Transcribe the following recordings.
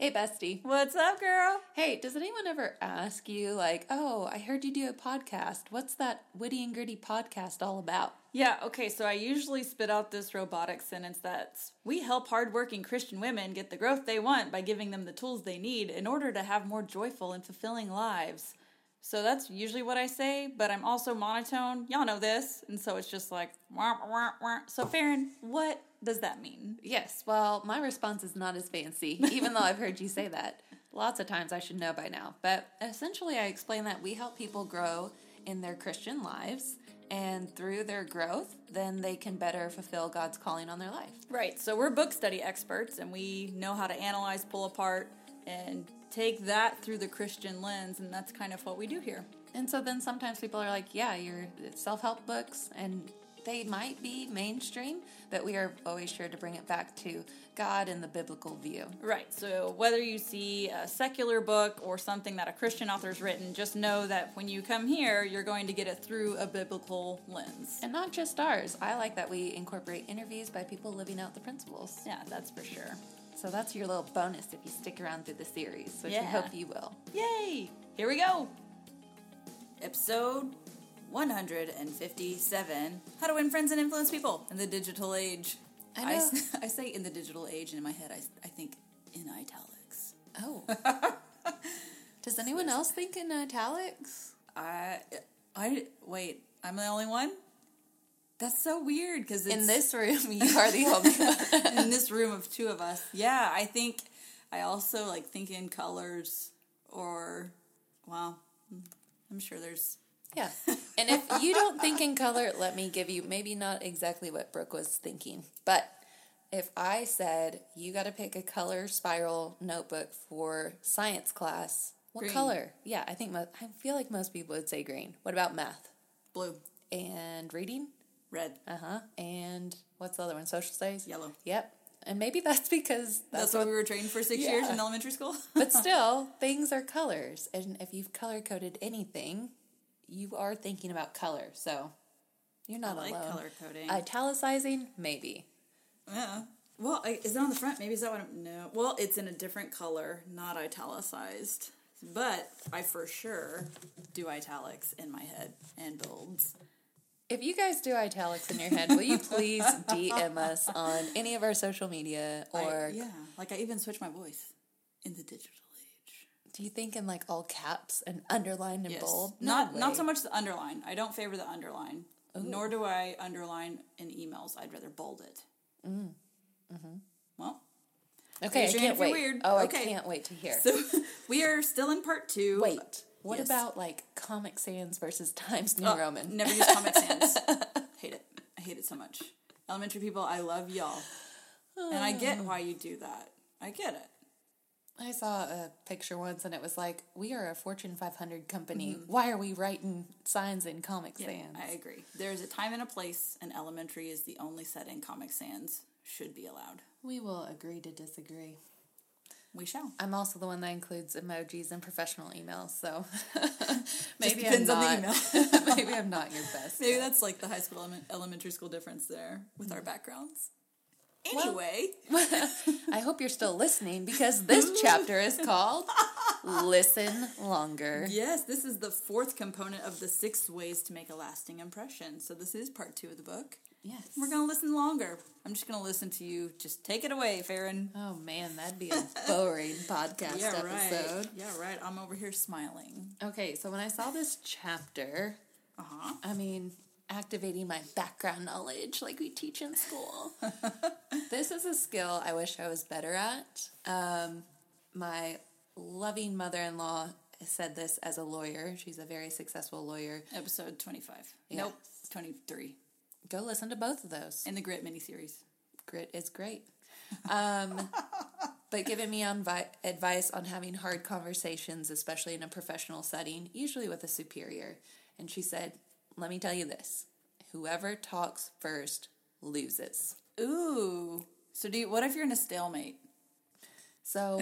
Hey, bestie. What's up, girl? Hey, does anyone ever ask you, like, oh, I heard you do a podcast. What's that witty and gritty podcast all about? Yeah, okay, so I usually spit out this robotic sentence that's We help hardworking Christian women get the growth they want by giving them the tools they need in order to have more joyful and fulfilling lives. So that's usually what I say, but I'm also monotone. Y'all know this. And so it's just like, wah, wah, wah. so Farron, what does that mean? Yes, well, my response is not as fancy, even though I've heard you say that. Lots of times I should know by now. But essentially, I explain that we help people grow in their Christian lives, and through their growth, then they can better fulfill God's calling on their life. Right, so we're book study experts, and we know how to analyze, pull apart, and take that through the Christian lens, and that's kind of what we do here. And so then sometimes people are like, yeah, your self help books, and they might be mainstream, but we are always sure to bring it back to God and the biblical view. Right. So whether you see a secular book or something that a Christian author's written, just know that when you come here, you're going to get it through a biblical lens. And not just ours. I like that we incorporate interviews by people living out the principles. Yeah, that's for sure. So that's your little bonus if you stick around through the series, which Yeah. we hope you will. Yay! Here we go. Episode 157 How to Win Friends and Influence People in the Digital Age. I know. s- I say in the digital age, and in my head, I, I think in italics. Oh. Does anyone else think in italics? I, I, wait, I'm the only one? That's so weird because In this room, you are the only one. in this room of two of us. Yeah, I think I also like think in colors or wow. Mm, I'm sure there's Yeah. And if you don't think in color, let me give you maybe not exactly what Brooke was thinking, but if I said you got to pick a color spiral notebook for science class, what Green. color? Yeah, I think mo- I feel like most people would say green. What about math blue, and reading? red, Uh huh. And what's the other one? Social studies. yellow. Yep. And maybe that's because That's, that's, what what. we were trained for six years in elementary school. but still, things are colors, and if you've color coded anything, you are thinking about color. So you're not I like alone. color coding. Italicizing, maybe. yeah. Well, is it on the front? Maybe is that what I'm? No. Well, it's in a different color, not italicized. But I for sure do italics in my head and builds. If you guys do italics in your head, will you please DM us on any of our social media, I- or yeah, like I even switch my voice in the digital. Do you think in like all caps and underlined and Yes. bold? Not No not way. so much the underline. I don't favor the underline. Nor do I underline in emails. I'd rather bold it. Mm. Mm-hmm. Well, Okay, I can't wait. weird, Oh, okay. I can't wait to hear. so we are still in part two. wait, what Yes. about like Comic Sans versus Times New Oh, Roman? Never use Comic Sans. hate it. I hate it so much. Elementary people, I love y'all, and I get why you do that. I get it. I saw a picture once and it was like, we are a Fortune 500 company. Why are we writing signs in Comic Sans? Mm-hmm. I agree. There's a time and a place, and elementary is the only setting Comic Sans should be allowed. we will agree to disagree. We shall. I'm also the one that includes emojis in professional emails, so Maybe depends I'm on not, the maybe I'm not your best. Maybe that's like the high school element, elementary school difference there with our backgrounds. Anyway, I hope you're still listening because this chapter is called Listen Longer. yes, this is the fourth component of the six ways to make a lasting impression. So this is part two of the book. Yes. We're gonna listen longer. I'm just gonna listen to you. Just take it away, Farron. Oh man, that'd be a boring podcast Yeah, right. episode. Yeah, right. I'm over here smiling. Okay, so when I saw this chapter, Uh huh. I mean, activating my background knowledge like we teach in school. this is a skill I wish I was better at. Um, my loving mother in law said this as a lawyer. She's a very successful lawyer. Episode 25. Yeah. Nope, 23 Go listen to both of those. in the Grit miniseries. Grit is great. Um, but giving me on vi- advice on having hard conversations, especially in a professional setting, usually with a superior. And she said, Let me tell you this whoever talks first loses. Ooh. So do you, what if you're in a stalemate? So,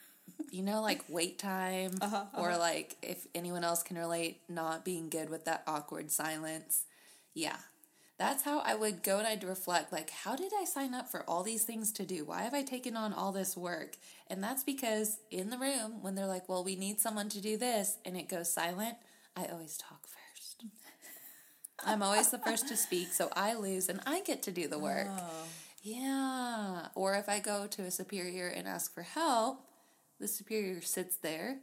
you know, like wait time, Uh-huh, or like if anyone else can relate, not being good with that awkward silence. Yeah. that's how I would go and I'd reflect like, how did I sign up for all these things to do? Why have I taken on all this work? And that's because in the room, when they're like, well, we need someone to do this, and it goes silent, I always talk first. I'm always the first to speak, so I lose and I get to do the work. Oh. Yeah. Or if I go to a superior and ask for help, the superior sits there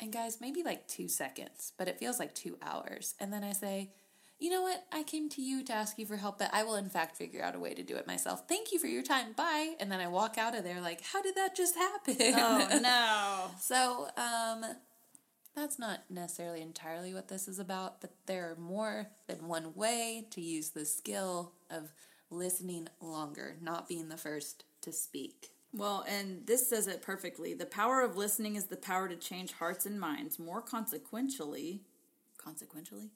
and guys, maybe like two seconds, but it feels like two hours. And then I say, you know what? I came to you to ask you for help, but I will in fact figure out a way to do it myself. Thank you for your time. Bye. And then I walk out of there like, how did that just happen? Oh no. So, um, that's not necessarily entirely what this is about, but there are more than one way to use the skill of listening longer, not being the first to speak. Well, and this says it perfectly. The power of listening is the power to change hearts and minds. More consequentially, consequentially,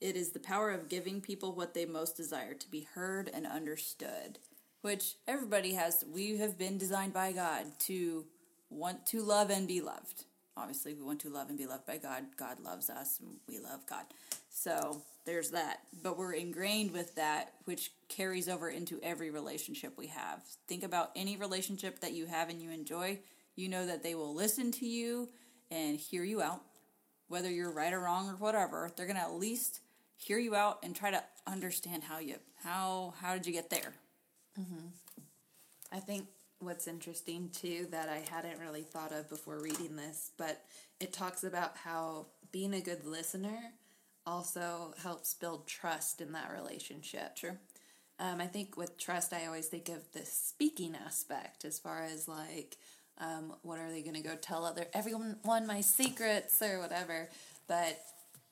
it is the power of giving people what they most desire to be heard and understood. Which everybody has. We have been designed by God to want to love and be loved. Obviously, we want to love and be loved by God. God loves us, and we love God. So there's that. But we're ingrained with that, which carries over into every relationship we have. Think about any relationship that you have and you enjoy. You know that they will listen to you and hear you out, whether you're right or wrong or whatever. They're gonna at least hear you out and try to understand how you how how did you get there. Mm-hmm. I think what's interesting too that I hadn't really thought of before reading this, but it talks about how being a good listener also helps build trust in that relationship. True. Um, I think with trust, I always think of the speaking aspect as far as like, um, what are they going to go tell other everyone my secrets or whatever. But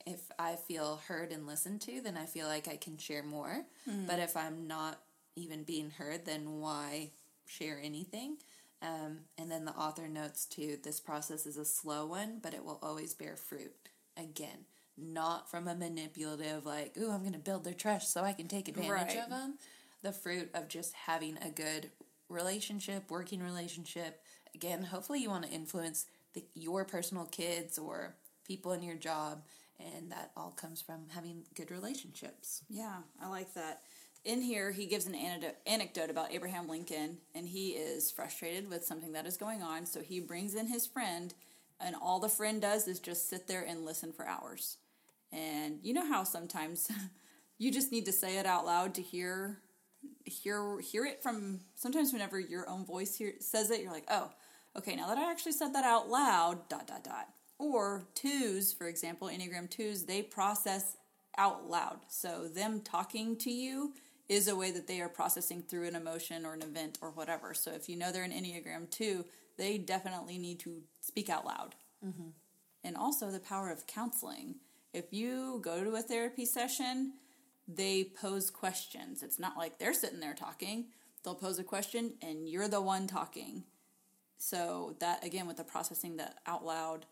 if I feel heard and listened to, then I feel like I can share more. But if I'm not even being heard, then why share anything? Um, and then the author notes too, this process is a slow one, but it will always bear fruit. Again, not from a manipulative, like, ooh, I'm going to build their trust so I can take advantage Right. of them. The fruit of just having a good relationship, working relationship. Again, hopefully you want to influence the, your personal kids or people in your job, and that all comes from having good relationships. Yeah, I like that. In here, he gives an anecdote, about Abraham Lincoln, and he is frustrated with something that is going on. So he brings in his friend, and all the friend does is just sit there and listen for hours. And you know how sometimes you just need to say it out loud to hear hear hear it from sometimes whenever your own voice hear, says it you're like oh okay now that i actually said that out loud dot dot dot or twos for example enneagram twos they process out loud so them talking to you is a way that they are processing through an emotion or an event or whatever so if you know they're an enneagram 2 they definitely need to speak out loud mm-hmm. and also the power of counseling. If you go to a therapy session, they pose questions. It's not like they're sitting there talking. They'll pose a question and you're the one talking. So that again with the processing that out loud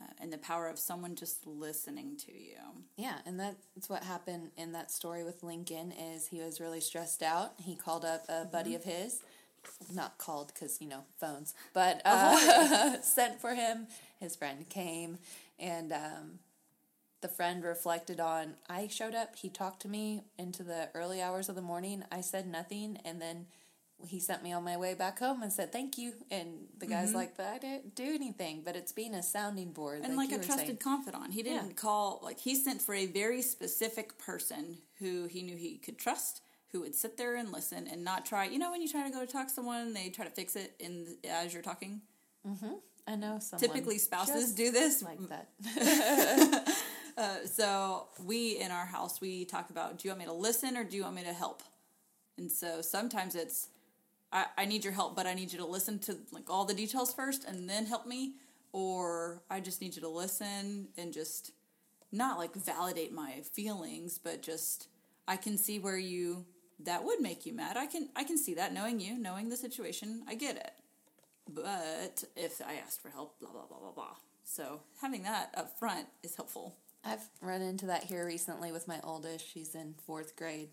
uh, and the power of someone just listening to you. Yeah, and that's what happened in that story with Lincoln. Is he was really stressed out. He called up a buddy of his, not called because you know phones, but uh, sent for him. His friend came, and um, the friend reflected on. I showed up. He talked to me into the early hours of the morning. I said nothing, and then he sent me on my way back home and said thank you. And the guy's mm-hmm. like, "But I didn't do anything." But it's being a sounding board, and like, you a trusted saying. confidant. He didn't Yeah. call like he sent for a very specific person who he knew he could trust, who would sit there and listen and not try. You know, when you try to go to talk to someone, they try to fix it in as you're talking. Mm-hmm. I know someone. Typically, spouses do this. like that. Uh, so we in our house we talk about: Do you want me to listen or do you want me to help? And so sometimes it's I, I need your help, but I need you to listen to like all the details first and then help me, or I just need you to listen and just not like validate my feelings, but just I can see where you that would make you mad. I can I can see that knowing you, knowing the situation. I get it. But if I asked for help, blah blah blah blah blah. So having that up front is helpful. I've run into that here recently with my oldest. She's in fourth grade.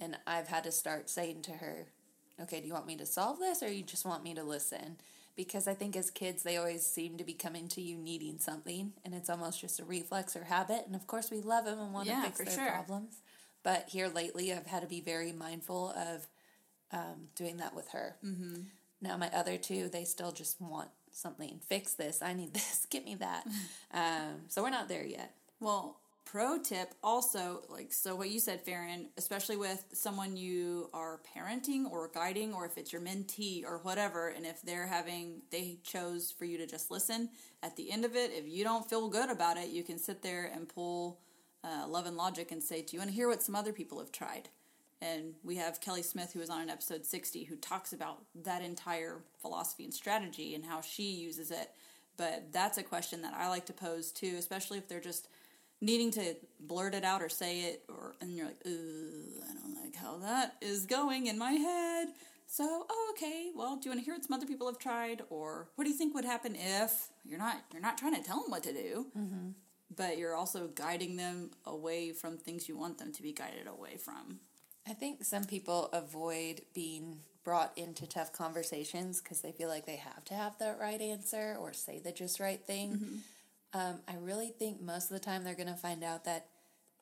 And I've had to start saying to her, okay, do you want me to solve this or you just want me to listen? Because I think as kids, they always seem to be coming to you needing something. And it's almost just a reflex or habit. And of course, we love them and want Yeah, to fix their sure. problems. But here lately, I've had to be very mindful of um, doing that with her. Mm-hmm. Now, my other two, they still just want something. Fix this. I need this. Get me that. um, so we're not there yet. Well, pro tip also, like, so what you said, Farron, especially with someone you are parenting or guiding, or if it's your mentee or whatever, and if they're having, they chose for you to just listen, at the end of it, if you don't feel good about it, you can sit there and pull uh, love and logic and say, Do you want to hear what some other people have tried? And we have Kelly Smith, who was on an episode 60, who talks about that entire philosophy and strategy and how she uses it. But that's a question that I like to pose too, especially if they're just needing to blurt it out or say it, or and you're like, I don't like how that is going in my head. So, oh, okay. Well, do you want to hear what some other people have tried, or what do you think would happen if you're not you're not trying to tell them what to do, mm-hmm. but you're also guiding them away from things you want them to be guided away from. I think some people avoid being brought into tough conversations because they feel like they have to have the right answer or say the just right thing. Mm-hmm. Um, I really think most of the time they're going to find out that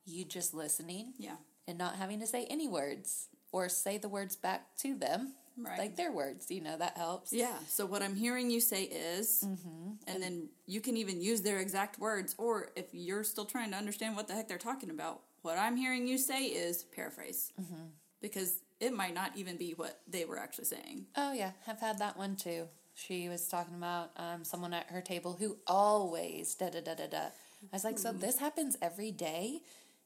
you just listening, yeah, and not having to say any words or say the words back to them, right. like their words. You know that helps. Yeah. So what I'm hearing you say is, mm-hmm. and then you can even use their exact words, or if you're still trying to understand what the heck they're talking about, what I'm hearing you say is paraphrase. Mm-hmm. Because it might not even be what they were actually saying. Oh, yeah. I've had that one too. She was talking about um, someone at her table who always da da da da da. I was like, so this happens every day?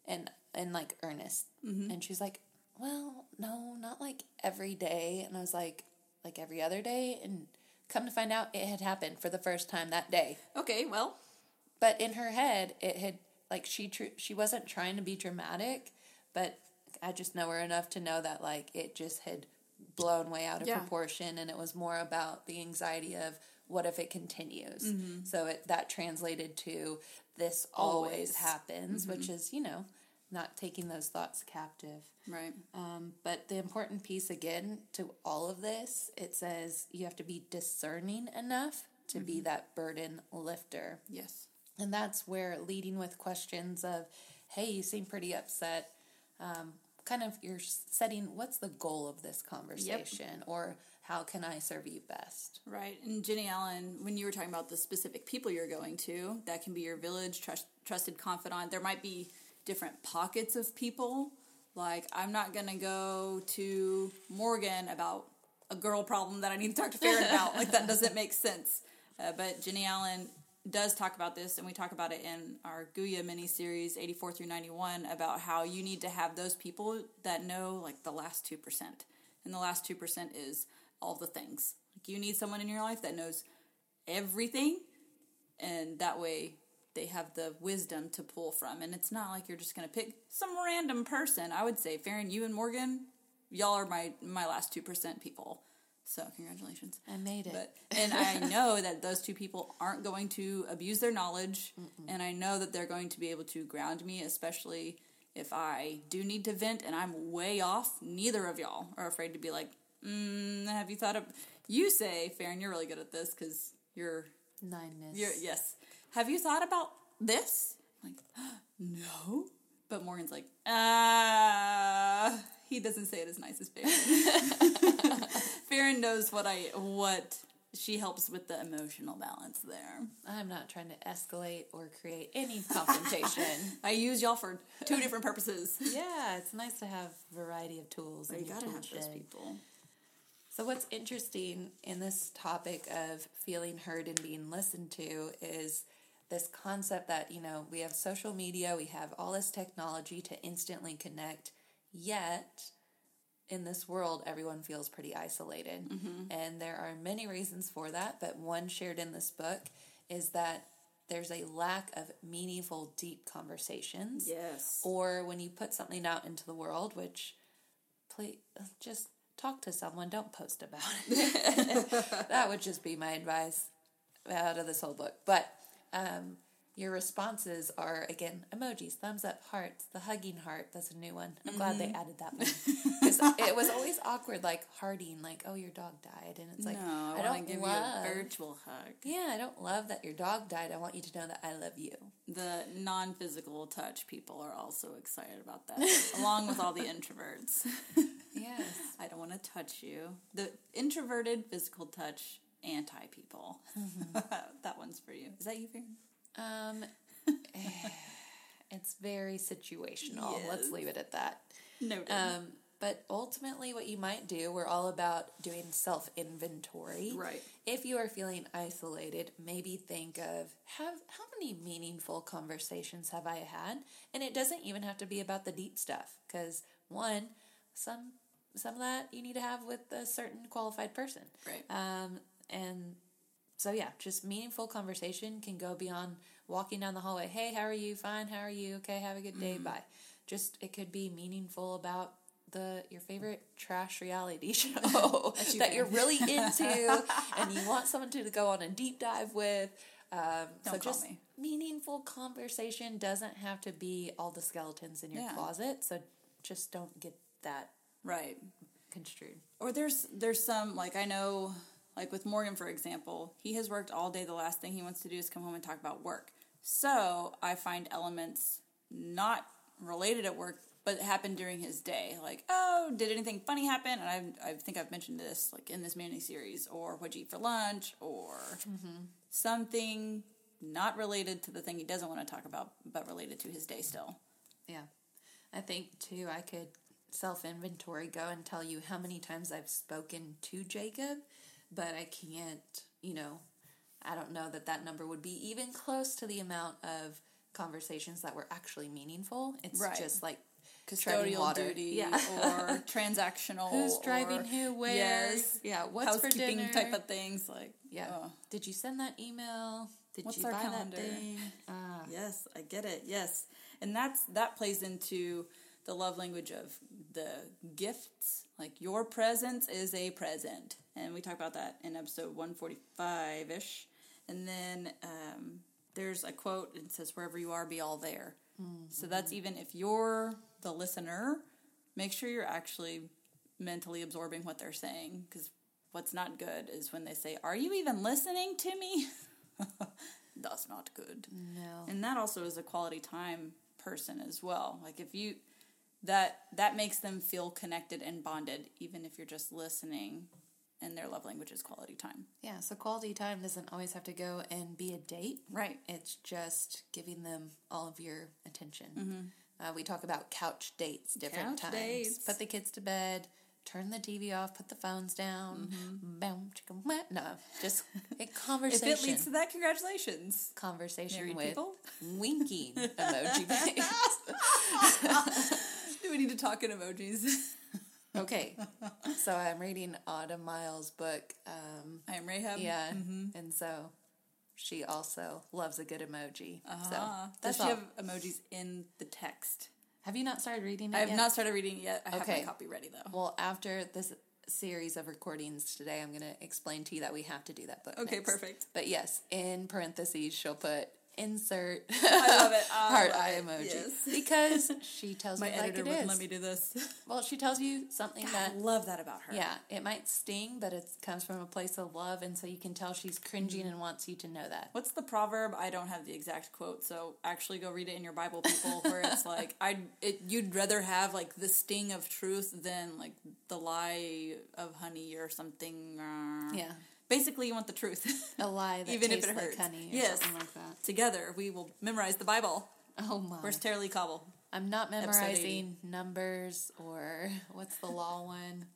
And, and like earnest. Mm-hmm. And she's like, well, no, not like every day. And I was like, like every other day? And come to find out, it had happened for the first time that day. Okay, well. But in her head, it had like she tr- she wasn't trying to be dramatic, but I just know her enough to know that like it just had blown way out of yeah. proportion, and it was more about the anxiety of what if it continues. Mm-hmm. So it that translated to this always, always happens, mm-hmm. which is you know not taking those thoughts captive. Right. Um, but the important piece again to all of this, it says you have to be discerning enough to mm-hmm. be that burden lifter. Yes. And that's where leading with questions of, hey, you seem pretty upset. Um, kind of you're setting what's the goal of this conversation yep. or how can I serve you best? Right. And Jennie Allen, when you were talking about the specific people you're going to, that can be your village, trust, trusted confidant. There might be different pockets of people. Like, I'm not going to go to Morgan about a girl problem that I need to talk to Farron about. like, that doesn't make sense. Uh, but Jennie Allen does talk about this, and we talk about it in our Guya mini series 84 through 91 about how you need to have those people that know like the last 2%. And the last 2% is all the things. Like you need someone in your life that knows everything, and that way they have the wisdom to pull from. And it's not like you're just going to pick some random person. I would say, Farron, you and Morgan, y'all are my, my last 2% people. So congratulations. I made it. But, and I know that those two people aren't going to abuse their knowledge, Mm-mm. and I know that they're going to be able to ground me, especially if I do need to vent and I'm way off. Neither of y'all are afraid to be like, mm, "Have you thought of?" You say, Farron, you're really good at this because you're nineness. You're, yes. Have you thought about this? I'm like, no. But Morgan's like, ah. He doesn't say it as nice as Farron. Farron knows what I what she helps with the emotional balance there. I'm not trying to escalate or create any confrontation. I use y'all for two different purposes. Yeah, it's nice to have variety of tools. But you gotta have those people. So what's interesting in this topic of feeling heard and being listened to is this concept that, you know, we have social media, we have all this technology to instantly connect, yet in this world, everyone feels pretty isolated. Mm-hmm. And there are many reasons for that, but one shared in this book is that there's a lack of meaningful, deep conversations. Yes. Or when you put something out into the world, which please just talk to someone, don't post about it. that would just be my advice out of this whole book. But um, your responses are again emojis, thumbs up, hearts, the hugging heart. That's a new one. I'm glad they mm-hmm. added that one it was always awkward, like hearting, like oh your dog died, and it's like no, I, I, don't give love. you a virtual hug. yeah, I don't love that your dog died. I want you to know that I love you. The non physical touch people are also excited about that, along with all the introverts. Yes. I don't want to touch you. The introverted physical touch anti people. Mm-hmm. that one's for you. Is that you, Farron? Um, it's very situational. Let's leave it at that. Noted. Um, but ultimately, what you might do, we're all about doing self inventory. Right. If you are feeling isolated, maybe think of have how many meaningful conversations have I had, and it doesn't even have to be about the deep stuff. Because one, some some of that you need to have with a certain qualified person. Right. Um, and so yeah, just meaningful conversation can go beyond walking down the hallway. Hey, how are you? Fine. How are you? Okay. Have a good day. Bye. Just it could be meaningful about the your favorite trash reality show you that you're really into, and you want someone to go on a deep dive with. Um, so just me. meaningful conversation doesn't have to be all the skeletons in your Yeah. closet. So just don't get that right. construed. Or there's there's some like I know like with Morgan for example, he has worked all day. The last thing he wants to do is come home and talk about work. So I find elements not related at work, but happened during his day. Like, oh, did anything funny happen? And I I think I've mentioned this like in this mini series, or what'd you eat for lunch, or mm-hmm. something not related to the thing he doesn't want to talk about, but related to his day still. Yeah. I think too, I could self inventory go and tell you how many times I've spoken to Jacob, but I can't, you know, I don't know that that number would be even close to the amount of conversations that were actually meaningful. It's Right. just like Custodial water. duty Yeah. or transactional. Who's driving or- who where? Yes. Yeah. What's for housekeeping dinner? type of things like yeah. oh, Did you send that email? Did What's you our buy calendar? that thing? Ah. yes i get it yes and that's that plays into the love language of the gifts like your presence is a present. And we talk about that in episode 145ish and then um, there's a quote it says wherever you are be all there. So that's even if you're the listener make sure you're actually mentally absorbing what they're saying because what's not good is when they say are you even listening to me? That's not good. No. and that also is a quality time person as well. Like if you that that makes them feel connected and bonded even if you're just listening and their love language is quality time Yeah, so quality time doesn't always have to go and be a date. right It's just giving them all of your attention. Uh, we talk about couch dates, different Couch times. dates. Put the kids to bed, turn the TV off, put the phones down. Wah. No, just a conversation. if it leads to that congratulations conversation married with people winking emoji we need to talk in emojis Okay, so I'm reading Autumn Miles' book. Um, i am rahab yeah, and so she also loves a good emoji. So Ah, that's does she all. have emojis in the text Have you not started reading it i have yet? not started reading it yet i have Okay. my copy ready though Well, after this series of recordings today, I'm going to explain to you that we have to do that book. Okay, next. perfect. But yes, in parentheses, she'll put insert i love it I heart love eye it. emoji yes. because she tells my me like editor it wouldn't is. let me do this Well, she tells you something i that love that about her yeah, it might sting, but it comes from a place of love, and so you can tell she's cringing Mm-hmm. and wants you to know that. What's the proverb? I don't have the exact quote, so actually go read it in your Bible, people. Where it's like, I, it, you'd rather have like the sting of truth than like the lie of honey or something. uh, Yeah, Basically, you want the truth. a lie that Even if it like hurts. honey or Yes. something like that. Together, we will memorize the Bible. Oh my! Where's Terry Cobble? I'm not memorizing numbers or what's the law one.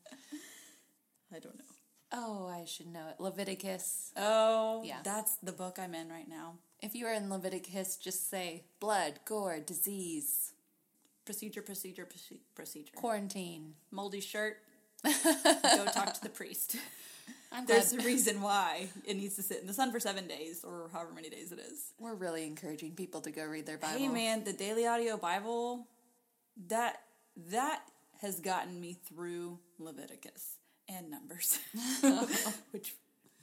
I don't know. Oh, I should know it. Leviticus. Oh, Yeah. That's the book I'm in right now. If you are in Leviticus, just say blood, gore, disease, Procedure, procedure, procedure. quarantine. Moldy shirt. go talk to the priest. I'm glad There's a reason why it needs to sit in the sun for seven days or however many days it is. we're really encouraging people to go read their Bible. Hey man, the daily audio Bible that that has gotten me through Leviticus and Numbers, which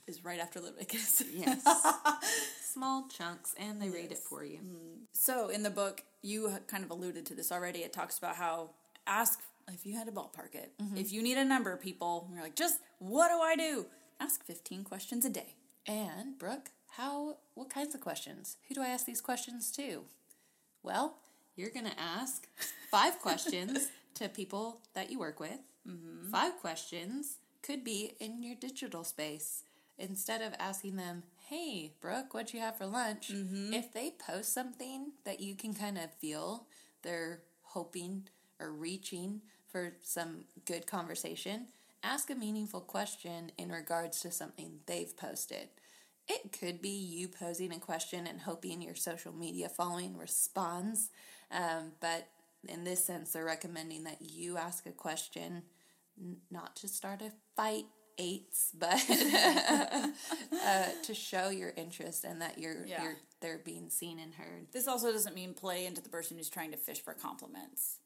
is right after Leviticus. Yes. small chunks and they rate it for you. Mm-hmm. So in the book, you kind of alluded to this already. It talks about how ask if you had to ballpark it. Mm-hmm. If you need a number, people, you're like, just what do I do? Ask 15 questions a day. And Brooke, how what kinds of questions? Who do I ask these questions to? Well, you're going to ask five questions to people that you work with. Mm-hmm. Five questions could be in your digital space. Instead of asking them, "Hey, Brooke, what'd you have for lunch?" Mm-hmm. If they post something that you can kind of feel they're hoping or reaching for some good conversation, ask a meaningful question in regards to something they've posted. It could be you posing a question and hoping your social media following responds, um, but in this sense, they're recommending that you ask a question, n- not to start a fight, eights, but uh, to show your interest and that you're Yeah. you're they're being seen and heard. This also doesn't mean play into the person who's trying to fish for compliments.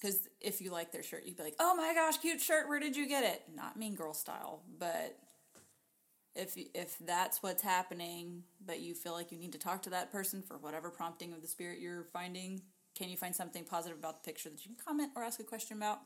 Because if you like their shirt, you'd be like, "Oh my gosh, cute shirt! Where did you get it?" Not mean girl style, but if if that's what's happening, but you feel like you need to talk to that person for whatever prompting of the spirit you're finding, can you find something positive about the picture that you can comment or ask a question about?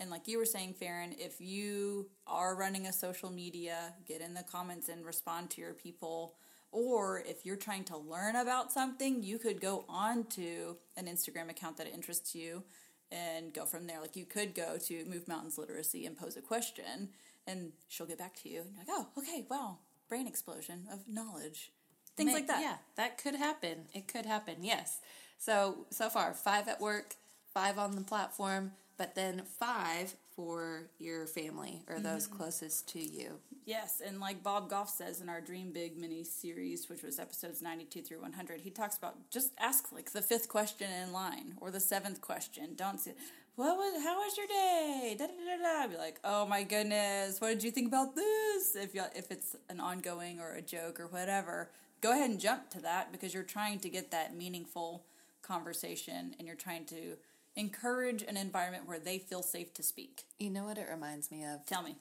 And like you were saying, Farron, if you are running a social media, get in the comments and respond to your people. Or if you're trying to learn about something, you could go on to an Instagram account that interests you and go from there. Like you could go to Move Mountains Literacy and pose a question, and she'll get back to you. And you're like, oh, okay, wow, brain explosion of knowledge, things Ma- like that. Yeah, that could happen. It could happen. Yes. So so far, five at work, five on the platform, but then five for your family or those Mm-hmm. closest to you. Yes, and like Bob Goff says in our Dream Big mini series, which was episodes 92 through 100, he talks about just ask like the fifth question in line or the seventh question. Don't say, what was, how was your day? Da, da, da, da, da. Be like, oh my goodness, what did you think about this? If, you, if it's an ongoing or a joke or whatever, go ahead and jump to that because you're trying to get that meaningful conversation and you're trying to encourage an environment where they feel safe to speak. You know what it reminds me of? Tell me.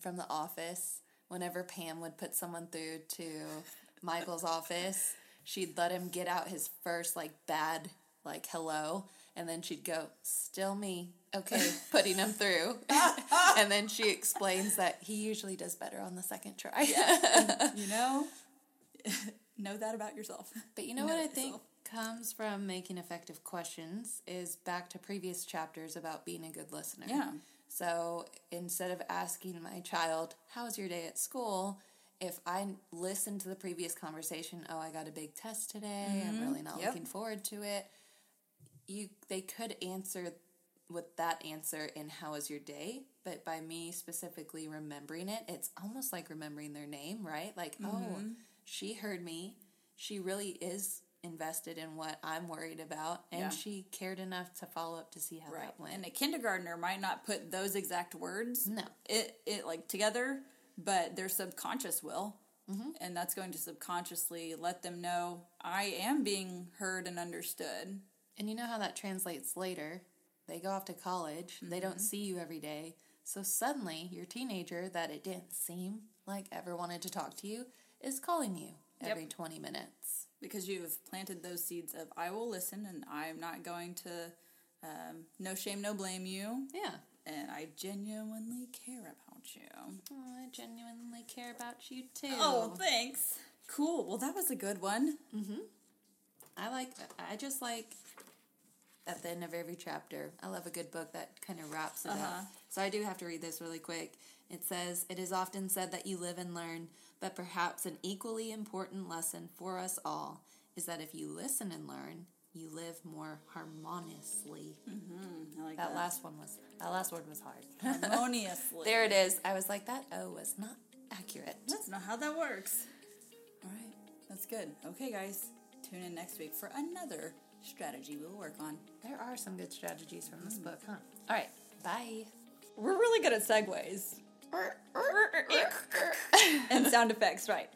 From the office, whenever Pam would put someone through to Michael's office, she'd let him get out his first like bad like hello and then she'd go, "Still me." Okay, putting him through. and then she explains that he usually does better on the second try. You know, know that about yourself. But you know Know what I yourself. think comes from making effective questions is back to previous chapters about being a good listener. Yeah. So instead of asking my child, "How was your day at school?" if I listen to the previous conversation, "Oh, I got a big test today. I'm really not Mm-hmm. Yep. looking forward to it." You they could answer with that answer in "How was your day?" But by me specifically remembering it, it's almost like remembering their name, right? Like, "Oh, Mm-hmm. she heard me. She really is invested in what I'm worried about, and Yeah. she cared enough to follow up to see how Right. that went." And a kindergartner might not put those exact words No. it it like together, but their subconscious will. Mm-hmm. And that's going to subconsciously let them know I am being heard and understood. And you know how that translates later. They go off to college, they don't see you every day. So suddenly, your teenager that it didn't seem like ever wanted to talk to you is calling you every 20 minutes. Because you've planted those seeds of I will listen and I'm not going to um, no shame, no blame you, Yeah. and I genuinely care about you. Oh, I genuinely care about you too. Oh, thanks. Cool. Well, that was a good one. Mm-hmm. I like, I just like at the end of every chapter, I love a good book that kind of wraps it Uh-huh. up. So I do have to read this really quick. It says, It is often said that you live and learn, but perhaps an equally important lesson for us all is that if you listen and learn, you live more harmoniously. I like That that. last one was, that last word was hard. Harmoniously. there it is. I was like, that O was not accurate. That's not how that works. All right, that's good. Okay, guys, tune in next week for another strategy we'll work on. There are some good strategies from this book, huh? All right. Bye. We're really good at segues and sound effects, right?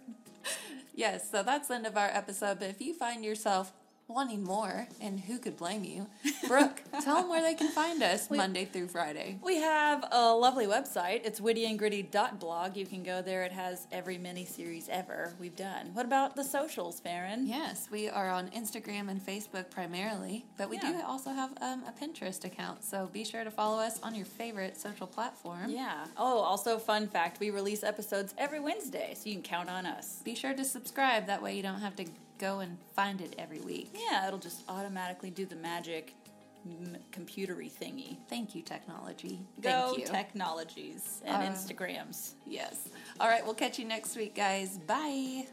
Yes, so that's the end of our episode. But if you find yourself wanting more, and who could blame you? Brooke, tell them where they can find us Monday through Friday. We have a lovely website. It's wittyandgritty.blog. You can go there. It has every mini series ever we've done. What about the socials, Farron? Yes, we are on Instagram and Facebook primarily, but we do also have um, a Pinterest account. So be sure to follow us on your favorite social platform. Yeah. Oh, also, fun fact we release episodes every Wednesday, so you can count on us. Be sure to subscribe. That way you don't have to go and find it every week. Yeah, it'll just automatically do the magic m- computery thingy. Thank you, technology. Go Thank you. technologies and Uh, Instagrams. yes. All right, we'll catch you next week, guys. Bye.